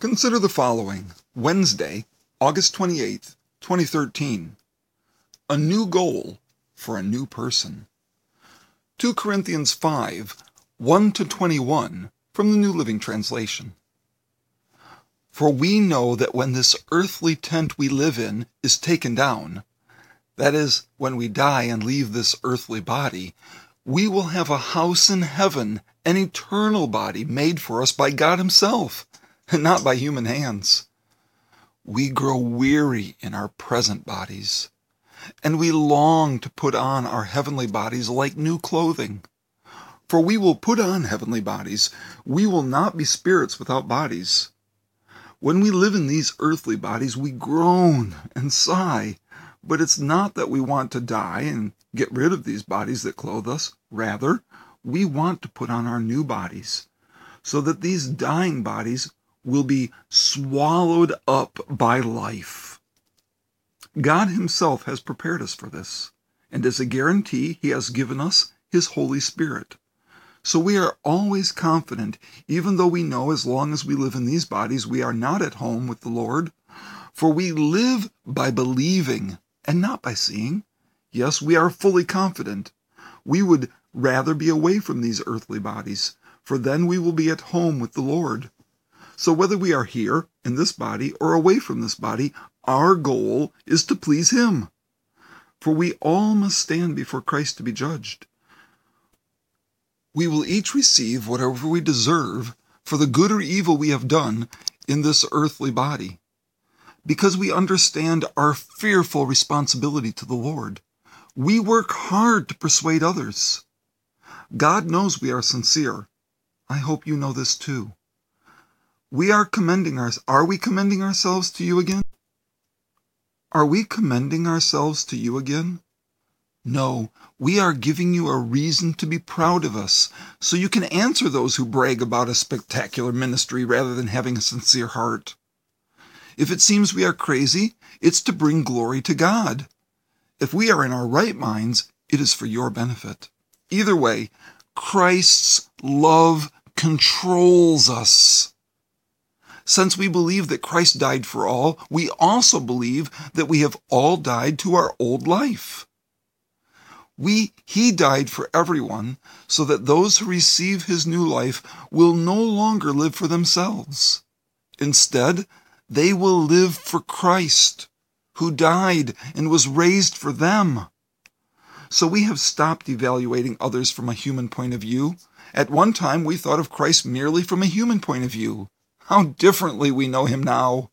Consider the following Wednesday, August 28th, 2013. A new goal for a new person. 2 Corinthians 5 1 to 21 from the New Living Translation. For we know that when this earthly tent we live in is taken down, that is, when we die and leave this earthly body, we will have a house in heaven, an eternal body made for us by God Himself not by human hands. We grow weary in our present bodies, and we long to put on our heavenly bodies like new clothing. For we will put on heavenly bodies. We will not be spirits without bodies. When we live in these earthly bodies, we groan and sigh, but it's not that we want to die and get rid of these bodies that clothe us. Rather, we want to put on our new bodies, so that these dying bodies will be swallowed up by life. God Himself has prepared us for this, and as a guarantee, He has given us His Holy Spirit. So we are always confident, even though we know as long as we live in these bodies, we are not at home with the Lord. For we live by believing and not by seeing. Yes, we are fully confident. We would rather be away from these earthly bodies, for then we will be at home with the Lord. So whether we are here in this body or away from this body, our goal is to please Him. For we all must stand before Christ to be judged. We will each receive whatever we deserve for the good or evil we have done in this earthly body, because we understand our fearful responsibility to the Lord. We work hard to persuade others. God knows we are sincere. I hope you know this too. We are commending our, are we commending ourselves to you again? Are we commending ourselves to you again? No, we are giving you a reason to be proud of us, so you can answer those who brag about a spectacular ministry rather than having a sincere heart. If it seems we are crazy, it's to bring glory to God. If we are in our right minds, it is for your benefit. Either way, Christ's love controls us. Since we believe that Christ died for all, we also believe that we have all died to our old life. We, he died for everyone so that those who receive his new life will no longer live for themselves. Instead, they will live for Christ, who died and was raised for them. So we have stopped evaluating others from a human point of view. At one time, we thought of Christ merely from a human point of view. How differently we know him now.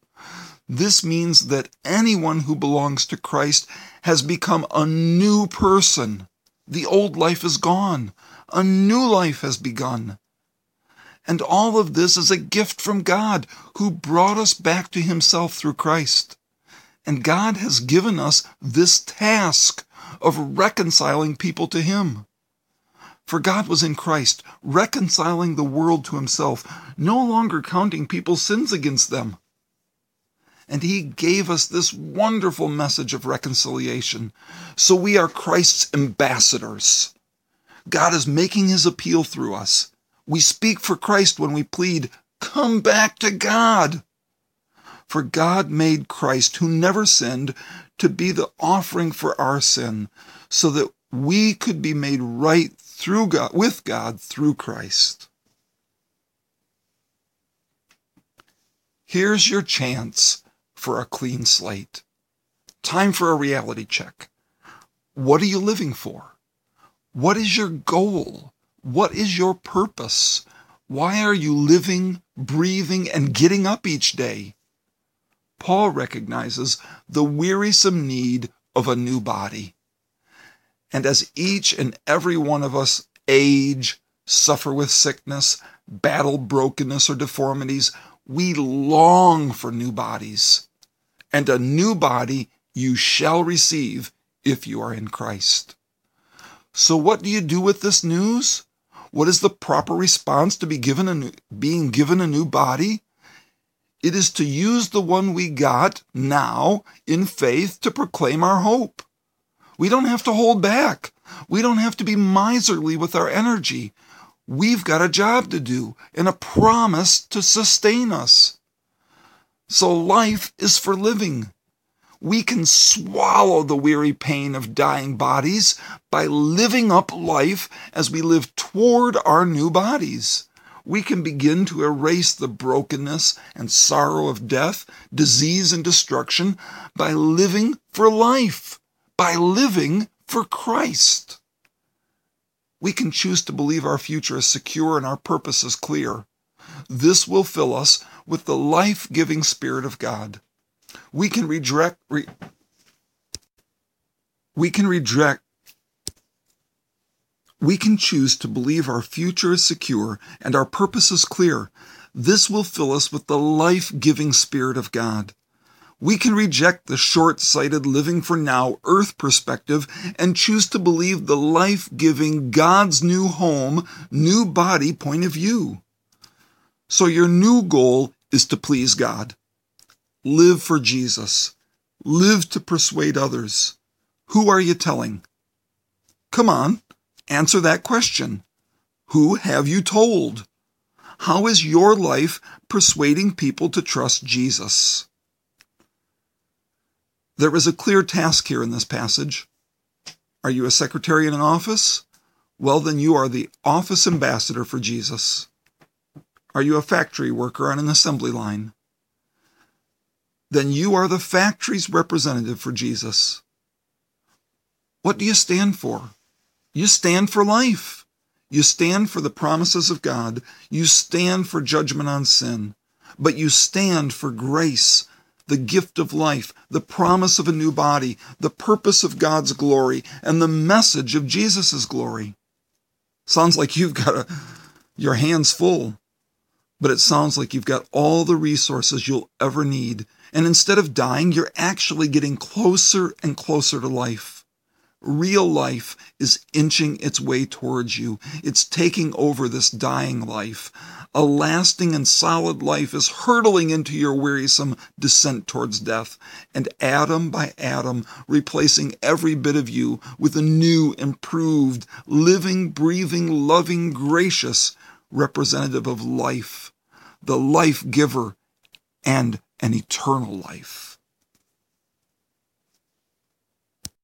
This means that anyone who belongs to Christ has become a new person. The old life is gone. A new life has begun. And all of this is a gift from God who brought us back to himself through Christ. And God has given us this task of reconciling people to him. For God was in Christ, reconciling the world to himself, no longer counting people's sins against them. And he gave us this wonderful message of reconciliation. So we are Christ's ambassadors. God is making his appeal through us. We speak for Christ when we plead, Come back to God. For God made Christ, who never sinned, to be the offering for our sin, so that we could be made right through God, with God through Christ. Here's your chance for a clean slate. Time for a reality check. What are you living for? What is your goal? What is your purpose? Why are you living, breathing, and getting up each day? Paul recognizes the wearisome need of a new body. And as each and every one of us age, suffer with sickness, battle brokenness or deformities, we long for new bodies. And a new body you shall receive if you are in Christ. So, what do you do with this news? What is the proper response to be given a new, being given a new body? It is to use the one we got now in faith to proclaim our hope. We don't have to hold back. We don't have to be miserly with our energy. We've got a job to do and a promise to sustain us. So life is for living. We can swallow the weary pain of dying bodies by living up life as we live toward our new bodies. We can begin to erase the brokenness and sorrow of death, disease, and destruction by living for life, by living for Christ. We can choose to believe our future is secure and our purpose is clear. This will fill us with the life giving Spirit of God. We can reject, re, we can reject, we can choose to believe our future is secure and our purpose is clear. This will fill us with the life giving Spirit of God. We can reject the short sighted living for now earth perspective and choose to believe the life giving God's new home, new body point of view. So your new goal is to please God. Live for Jesus. Live to persuade others. Who are you telling? Come on, answer that question. Who have you told? How is your life persuading people to trust Jesus? There is a clear task here in this passage. Are you a secretary in an office? Well, then you are the office ambassador for Jesus. Are you a factory worker on an assembly line? Then you are the factory's representative for Jesus. What do you stand for? You stand for life. You stand for the promises of God. You stand for judgment on sin. But you stand for grace, the gift of life, the promise of a new body, the purpose of God's glory, and the message of Jesus' glory. Sounds like you've got a, your hands full, but it sounds like you've got all the resources you'll ever need. And instead of dying, you're actually getting closer and closer to life. Real life is inching its way towards you. It's taking over this dying life. A lasting and solid life is hurtling into your wearisome descent towards death, and atom by atom, replacing every bit of you with a new, improved, living, breathing, loving, gracious representative of life, the life giver, and an eternal life.